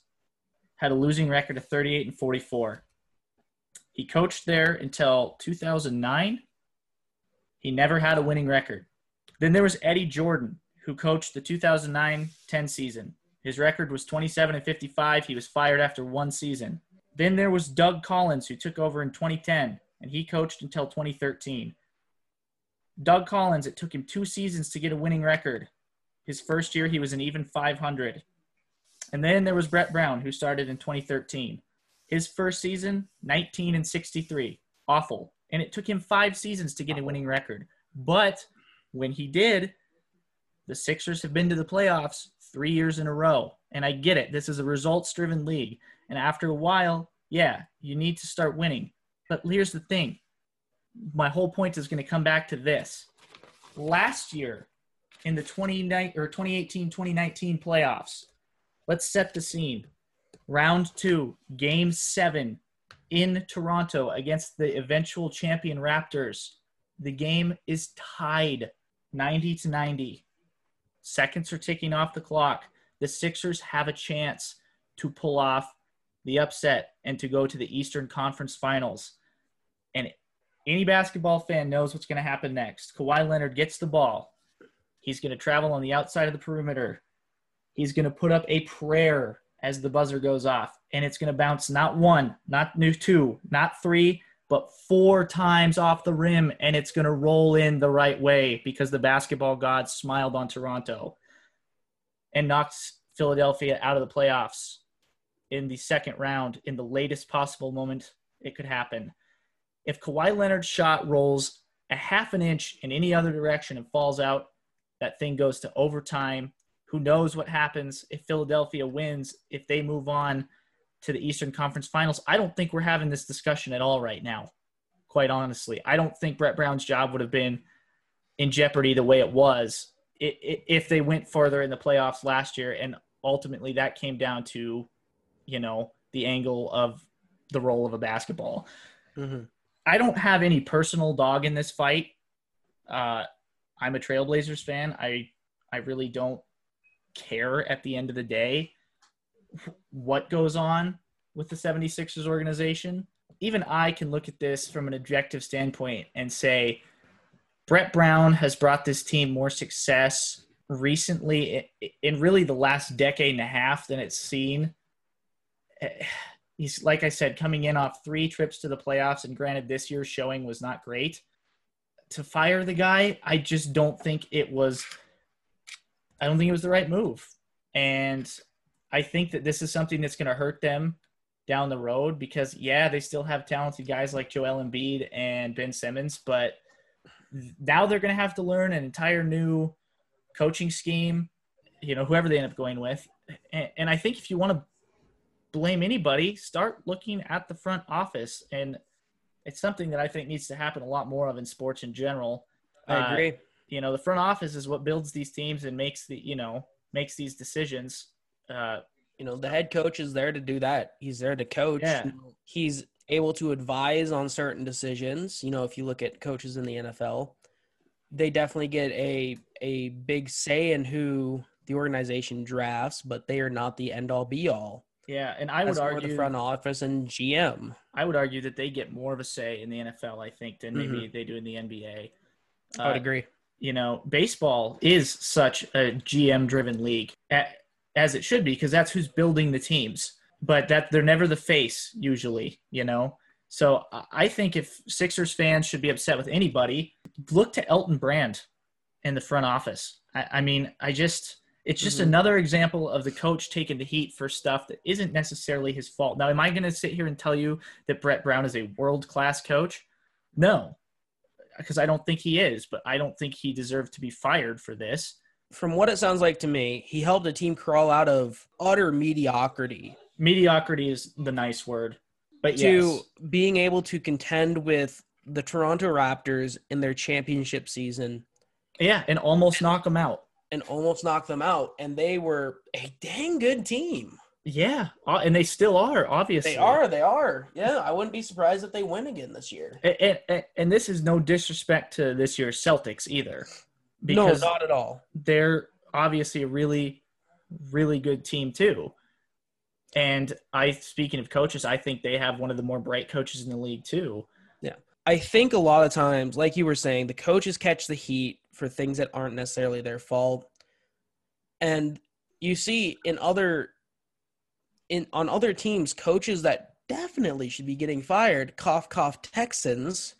had a losing record of 38 and 44. He coached there until 2009. He never had a winning record. Then there was Eddie Jordan, who coached the 2009 10 season. His record was 27 and 55. He was fired after one season. Then there was Doug Collins, who took over in 2010, and he coached until 2013. Doug Collins, it took him two seasons to get a winning record. His first year, he was an even 500. And then there was Brett Brown, who started in 2013. His first season, 19 and 63. Awful. And it took him five seasons to get a winning record. But when he did, the Sixers have been to the playoffs three years in a row. And I get it. This is a results driven league. And after a while, yeah, you need to start winning. But here's the thing my whole point is going to come back to this. Last year in the 29 or 2018 2019 playoffs, let's set the scene. Round two, game seven in Toronto against the eventual champion Raptors. The game is tied 90 to 90. Seconds are ticking off the clock. The Sixers have a chance to pull off the upset and to go to the Eastern Conference Finals. And any basketball fan knows what's going to happen next. Kawhi Leonard gets the ball. He's going to travel on the outside of the perimeter. He's going to put up a prayer as the buzzer goes off, and it's going to bounce not one, not two, not three, but four times off the rim, and it's going to roll in the right way because the basketball gods smiled on Toronto and knocked Philadelphia out of the playoffs in the second round in the latest possible moment it could happen. If Kawhi Leonard's shot rolls a half an inch in any other direction and falls out, that thing goes to overtime. Who knows what happens if Philadelphia wins, if they move on to the Eastern Conference Finals? I don't think we're having this discussion at all right now, quite honestly. I don't think Brett Brown's job would have been in jeopardy the way it was if they went further in the playoffs last year. And ultimately, that came down to, you know, the angle of the role of a basketball. Mm-hmm. I don't have any personal dog in this fight. Uh, I'm a Trailblazers fan. I I really don't care at the end of the day what goes on with the 76ers organization. Even I can look at this from an objective standpoint and say Brett Brown has brought this team more success recently in really the last decade and a half than it's seen. He's like I said, coming in off three trips to the playoffs, and granted, this year's showing was not great to fire the guy, I just don't think it was. I don't think it was the right move, and I think that this is something that's going to hurt them down the road because yeah, they still have talented guys like Joel Embiid and Ben Simmons, but now they're going to have to learn an entire new coaching scheme. You know, whoever they end up going with, and, and I think if you want to blame anybody, start looking at the front office and it's something that I think needs to happen a lot more of in sports in general. I agree. Uh, you know, the front office is what builds these teams and makes the you know makes these decisions. Uh, you know, the head coach is there to do that. He's there to coach. Yeah. He's able to advise on certain decisions. You know, if you look at coaches in the NFL, they definitely get a a big say in who the organization drafts, but they are not the end all be all. Yeah, and I would argue the front office and GM. I would argue that they get more of a say in the NFL, I think, than maybe mm-hmm. they do in the NBA. I would uh, agree. You know, baseball is such a GM-driven league, as it should be, because that's who's building the teams. But that they're never the face usually. You know, so I think if Sixers fans should be upset with anybody, look to Elton Brand in the front office. I, I mean, I just it's just mm-hmm. another example of the coach taking the heat for stuff that isn't necessarily his fault. Now, am I going to sit here and tell you that Brett Brown is a world class coach? No, because I don't think he is, but I don't think he deserved to be fired for this. From what it sounds like to me, he helped a team crawl out of utter mediocrity. Mediocrity is the nice word, but to yes. being able to contend with the Toronto Raptors in their championship season. Yeah, and almost knock them out and almost knock them out. And they were a dang good team. Yeah, uh, and they still are. Obviously, they are. They are. Yeah, I wouldn't be surprised if they win again this year. And, and, and this is no disrespect to this year's Celtics either. no, not at all. They're obviously a really, really good team too. And I, speaking of coaches, I think they have one of the more bright coaches in the league too. Yeah, I think a lot of times, like you were saying, the coaches catch the heat for things that aren't necessarily their fault. And you see in other in on other teams, coaches that definitely should be getting fired, cough cough Texans,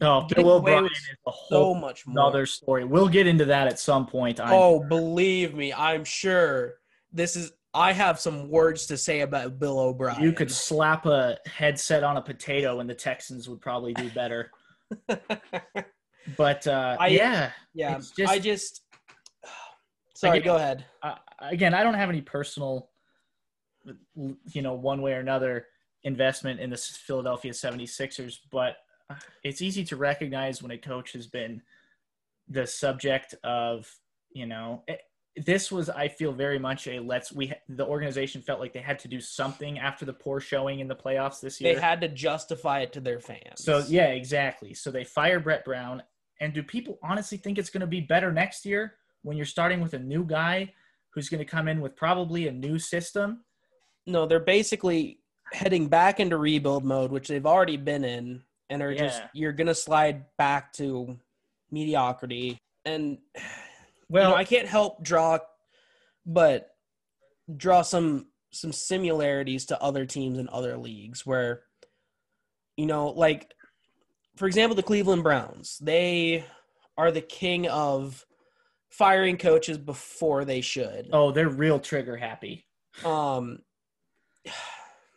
Oh, Bill O'Brien is a so whole much more. another story. We'll get into that at some point. I'm oh, sure. believe me, I'm sure this is I have some words to say about Bill O'Brien. you could slap a headset on a potato, and the Texans would probably do better. But uh, I- yeah, yeah, just- I just Sorry, Again- go ahead. I, again, I don't have any personal, you know, one way or another investment in the Philadelphia 76ers, but it's easy to recognize when a coach has been the subject of, you know, it, this was I feel very much a let's we the organization felt like they had to do something after the poor showing in the playoffs this year. They had to justify it to their fans. So yeah, exactly. So they fire Brett Brown, and do people honestly think it's going to be better next year when you're starting with a new guy who's going to come in with probably a new system? No, they're basically heading back into rebuild mode, which they've already been in, and are just you're gonna slide back to mediocrity. And Well, you know, I can't help draw, but draw some some similarities to other teams in other leagues where, you know, like for example, the Cleveland Browns. They are the king of firing coaches before they should. oh, they're real trigger happy. Um,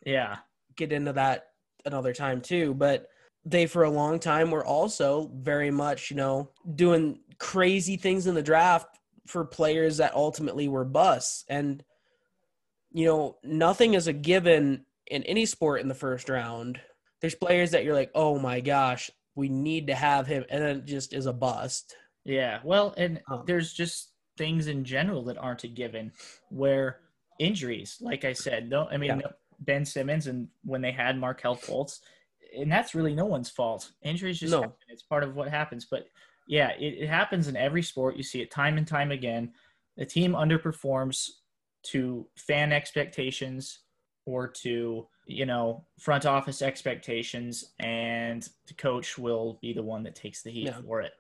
Yeah, get into that another time too, but they for a long time were also very much, you know, doing crazy things in the draft for players that ultimately were busts. And you know, nothing is a given in any sport in the first round. There's players that you're like, "Oh my gosh, we need to have him," and then it just is a bust. yeah. Well, and Um, there's just things in general that aren't a given where injuries, like I said, no, I mean Yeah. Ben Simmons and when they had Markelle Fultz, and that's really no one's fault. Injuries just No. happen. It's part of what happens. But yeah, it, it happens in every sport. You see it time and time again. The team underperforms to fan expectations or to you know front office expectations, and the coach will be the one that takes the heat Yeah. for it.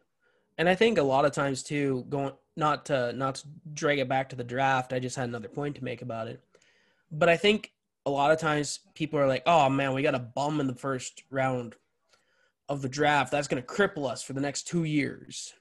And I think a lot of times too, going not to not to drag it back to the draft. I just had another point to make about it. But I think a lot of times people are like, "Oh man, we got a bum in the first round of the draft. That's going to cripple us for the next two years."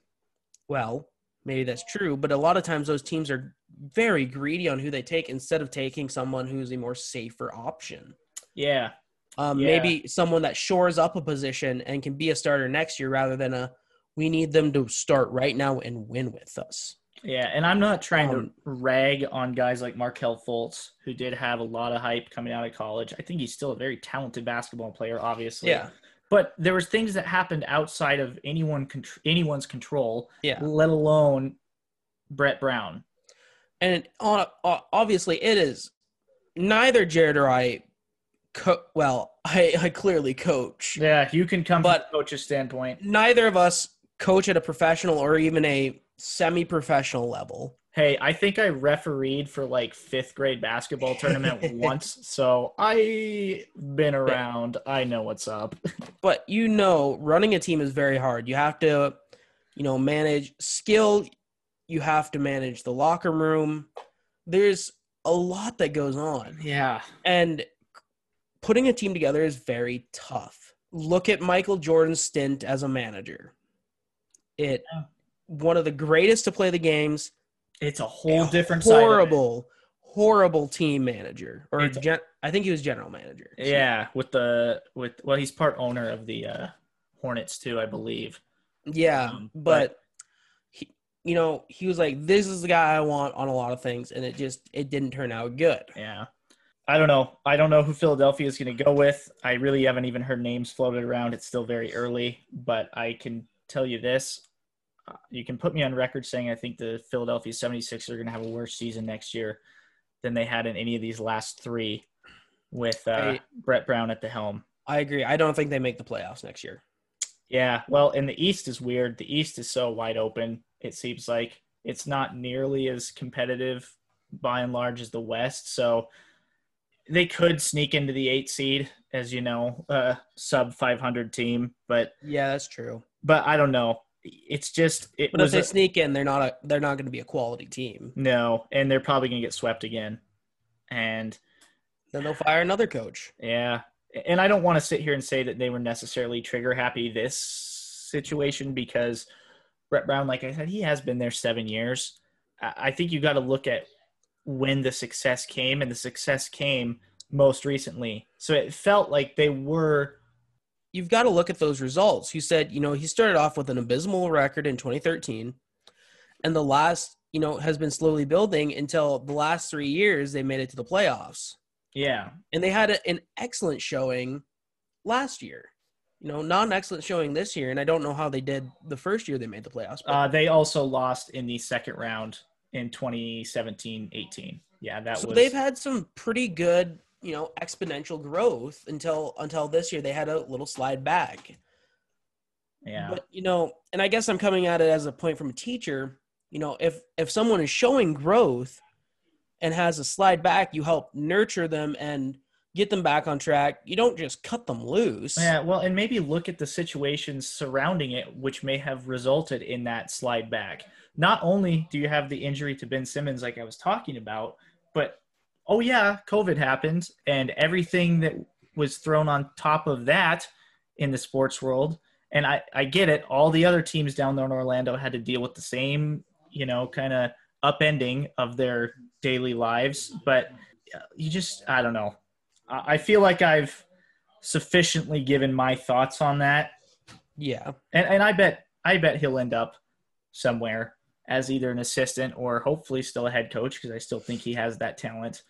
Well, maybe that's true, but a lot of times those teams are very greedy on who they take instead of taking someone who's a more safer option. Yeah, Um, Yeah. Maybe someone that shores up a position and can be a starter next year rather than a we need them to start right now and win with us. Yeah, and I'm not trying Um, to rag on guys like Markelle Fultz, who did have a lot of hype coming out of college. I think he's still a very talented basketball player, obviously. Yeah. But there was things that happened outside of anyone contr- anyone's control, Yeah. let alone Brett Brown. And on, obviously, it is neither Jared or I. Co- well, I, I clearly coach. Yeah, you can come But- from a coach's standpoint. Neither of us coach at a professional or even a semi-professional level. Hey, I think I refereed for like fifth grade basketball tournament once, so I've been around. I know what's up. but you know running a team is very hard. You have to you know manage skill. You have to manage the locker room. There's a lot that goes on. Yeah, and putting a team together is very tough. Look at michael jordan's stint as a manager it Yeah. one of the greatest to play the games it's a whole a different side of it. horrible horrible team manager or gen- i think he was general manager Yeah, with the with well, he's part owner of the uh, Hornets too, I believe. Yeah, Um, but he, you know, he was like, "This is the guy I want on a lot of things," and it just it didn't turn out good. Yeah, I don't know. I don't know who Philadelphia is going to go with. I really haven't even heard names floated around. It's still very early, but I can tell you this: you can put me on record saying I think the Philadelphia 76ers are going to have a worse season next year than they had in any of these last three, with uh, I- Brett Brown at the helm. I agree. I don't think they make the playoffs next year. Yeah, well, and the East is weird. The East is so wide open. It seems like it's not nearly as competitive by and large as the West. So they could sneak into the eight seed, as you know, uh, sub 500 team, but Yeah, that's true. but I don't know. It's just it But if they a- sneak in, they're not a, they're not going to be a quality team. no, and they're probably gonna get swept again, and Then they'll fire another coach. yeah, and I don't want to sit here and say that they were necessarily trigger happy this situation because Brett Brown, like I said, he has been there seven years. I I think you got to look at when the success came, and the success came most recently. So it felt like they were You've got to look at those results. You said, you know, he started off with an abysmal record in 2013, and the last, you know, has been slowly building until the last three years they made it to the playoffs. yeah and they had a, an excellent showing last year. You know, not an excellent showing this year, and I don't know how they did the first year they made the playoffs. But, Uh, they also lost in the second round in 2017-18. Yeah, that so was. they've had some pretty good, you know, exponential growth until until this year they had a little slide back. yeah, But you know, and I guess I'm coming at it as a point from a teacher. You know, if if someone is showing growth and has a slide back, you help nurture them and get them back on track. You don't just cut them loose. yeah. Well, and maybe look at the situations surrounding it, which may have resulted in that slide back. Not only do you have the injury to Ben Simmons, like I was talking about, but oh yeah, COVID happened, and everything that was thrown on top of that in the sports world. And I, I get it. All the other teams down there in Orlando had to deal with the same, you know, kind of upending of their daily lives. But uh, you just, I don't know. I I feel like I've sufficiently given my thoughts on that, yeah. and and I bet I bet he'll end up somewhere as either an assistant or hopefully still a head coach because I still think he has that talent.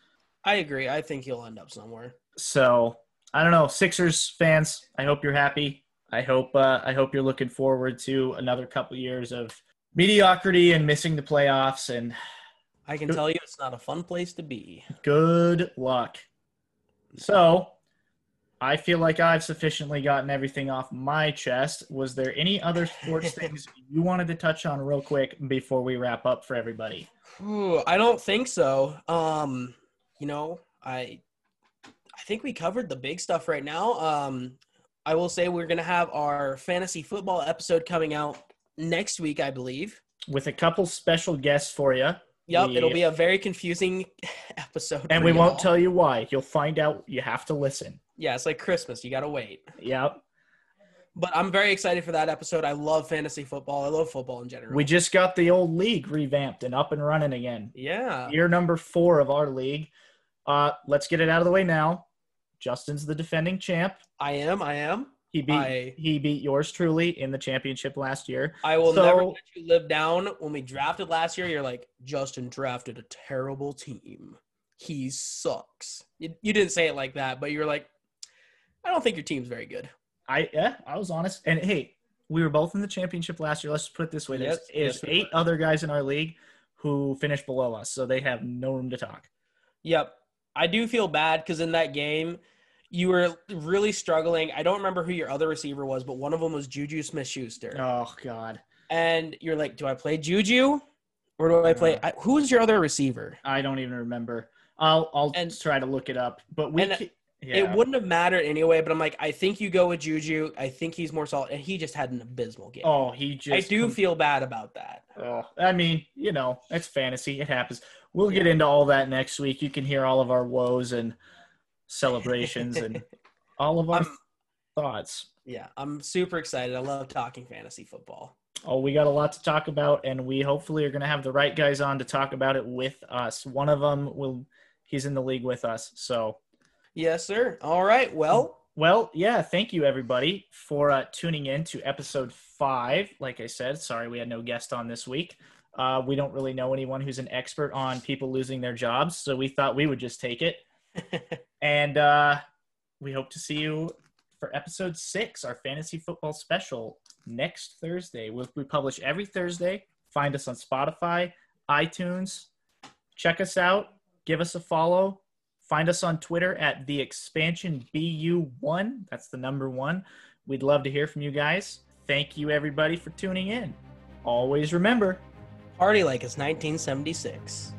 I agree. I think he'll end up somewhere. So I don't know, Sixers fans. I hope you're happy. I hope uh, I hope you're looking forward to another couple years of mediocrity and missing the playoffs. And I can tell you it's not a fun place to be. good luck. So I feel like I've sufficiently gotten everything off my chest. Was there any other sports things you wanted to touch on real quick before we wrap up for everybody? Ooh, I don't think so. Um, you know, I I think we covered the big stuff right now. Um, I will say we're gonna have our fantasy football episode coming out next week, I believe. With a couple special guests for you. Yep, We- it'll be a very confusing episode. And we won't y'all. tell you why. You'll find out. You have to listen. Yeah, it's like Christmas. You gotta wait. Yep. But I'm very excited for that episode. I love fantasy football. I love football in general. We just got the old league revamped and up and running again. yeah. Year number four of our league. Uh, let's get it out of the way now. Justin's the defending champ. I am. I am. He beat I- he beat yours truly in the championship last year. I will So- never let you live down. When we drafted last year, you're like, Justin drafted a terrible team. He sucks. You, you didn't say it like that, but you were like, I don't think your team's very good. I yeah, I was honest. And hey, we were both in the championship last year. Let's put it this way: there's Yes, is yes, we eight other guys in our league who finished below us, so they have no room to talk. Yep. I do feel bad because in that game, you were really struggling. I don't remember who your other receiver was, but one of them was Juju Smith Schuster. Oh God, And you're like, do I play Juju or do I play? I, who's your other receiver? I don't even remember. I'll I'll And- try to look it up. But we and yeah. It wouldn't have mattered anyway, but I'm like, I think you go with Juju. I think he's more solid. And he just had an abysmal game. Oh, he just. I do feel bad about that. Oh, I mean, you know, it's fantasy. It happens. We'll get into all that next week. You can hear all of our woes and celebrations and all of our I'm- thoughts. Yeah, I'm super excited. I love talking fantasy football. Oh, we got a lot to talk about, and we hopefully are going to have the right guys on to talk about it with us. One of them will, he's in the league with us. So, Yes, sir. All right. Well, well, yeah, thank you everybody for uh, tuning in to episode five. Like I said, sorry we had no guest on this week. Uh, we don't really know anyone who's an expert on people losing their jobs, so we thought we would just take it. And uh, we hope to see you for episode six, our fantasy football special, next Thursday. We'll, we publish every Thursday. Find us on Spotify, iTunes. Check us out. Give us a follow. Find us on Twitter at the expansion BU1. That's the number one. We'd love to hear from you guys. Thank you, everybody, for tuning in. Always remember party like it's 1976.